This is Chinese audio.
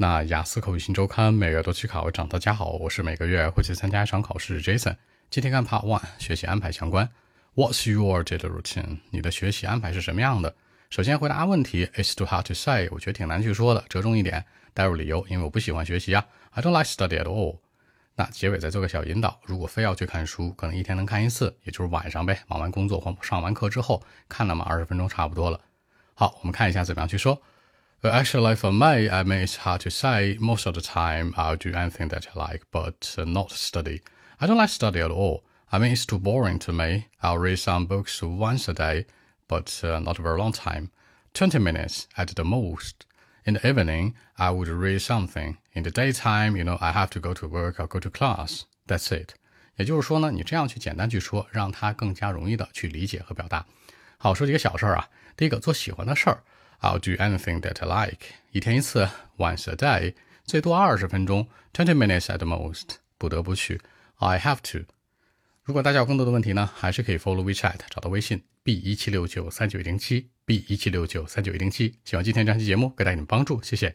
那雅思口语新周刊每月都去考长。大家好，我是每个月会去参加一场考试 Jason。今天看 Part One 学习安排相关。What's your daily routine？你的学习安排是什么样的？首先回答问题，It's too hard to say。我觉得挺难去说的，折中一点，带入理由，因为我不喜欢学习啊。I don't like study at all。那结尾再做个小引导，如果非要去看书，可能一天能看一次，也就是晚上呗，忙完工作或上完课之后看那么二十分钟差不多了。好，我们看一下怎么样去说。But actually, for me, I mean, it's hard to say. Most of the time, I'll do anything that I like, but uh, not study. I don't like study at all. I mean, it's too boring to me. I'll read some books once a day, but uh, not a very long time. 20 minutes at the most. In the evening, I would read something. In the daytime, you know, I have to go to work or go to class. That's it. 也就是说呢，你这样去简单去说，让它更加容易的去理解和表达。好，说几个小事儿啊。第一个，做喜欢的事儿。 I'll do anything that I like。一天一次，once a day，最多二十分钟，twenty minutes at most。不得不去，I have to。如果大家有更多的问题呢，还是可以 follow WeChat，找到微信 b 一七六九三九一零七 b 一七六九三九一零七。希望今天这期节目给大家一点帮助，谢谢。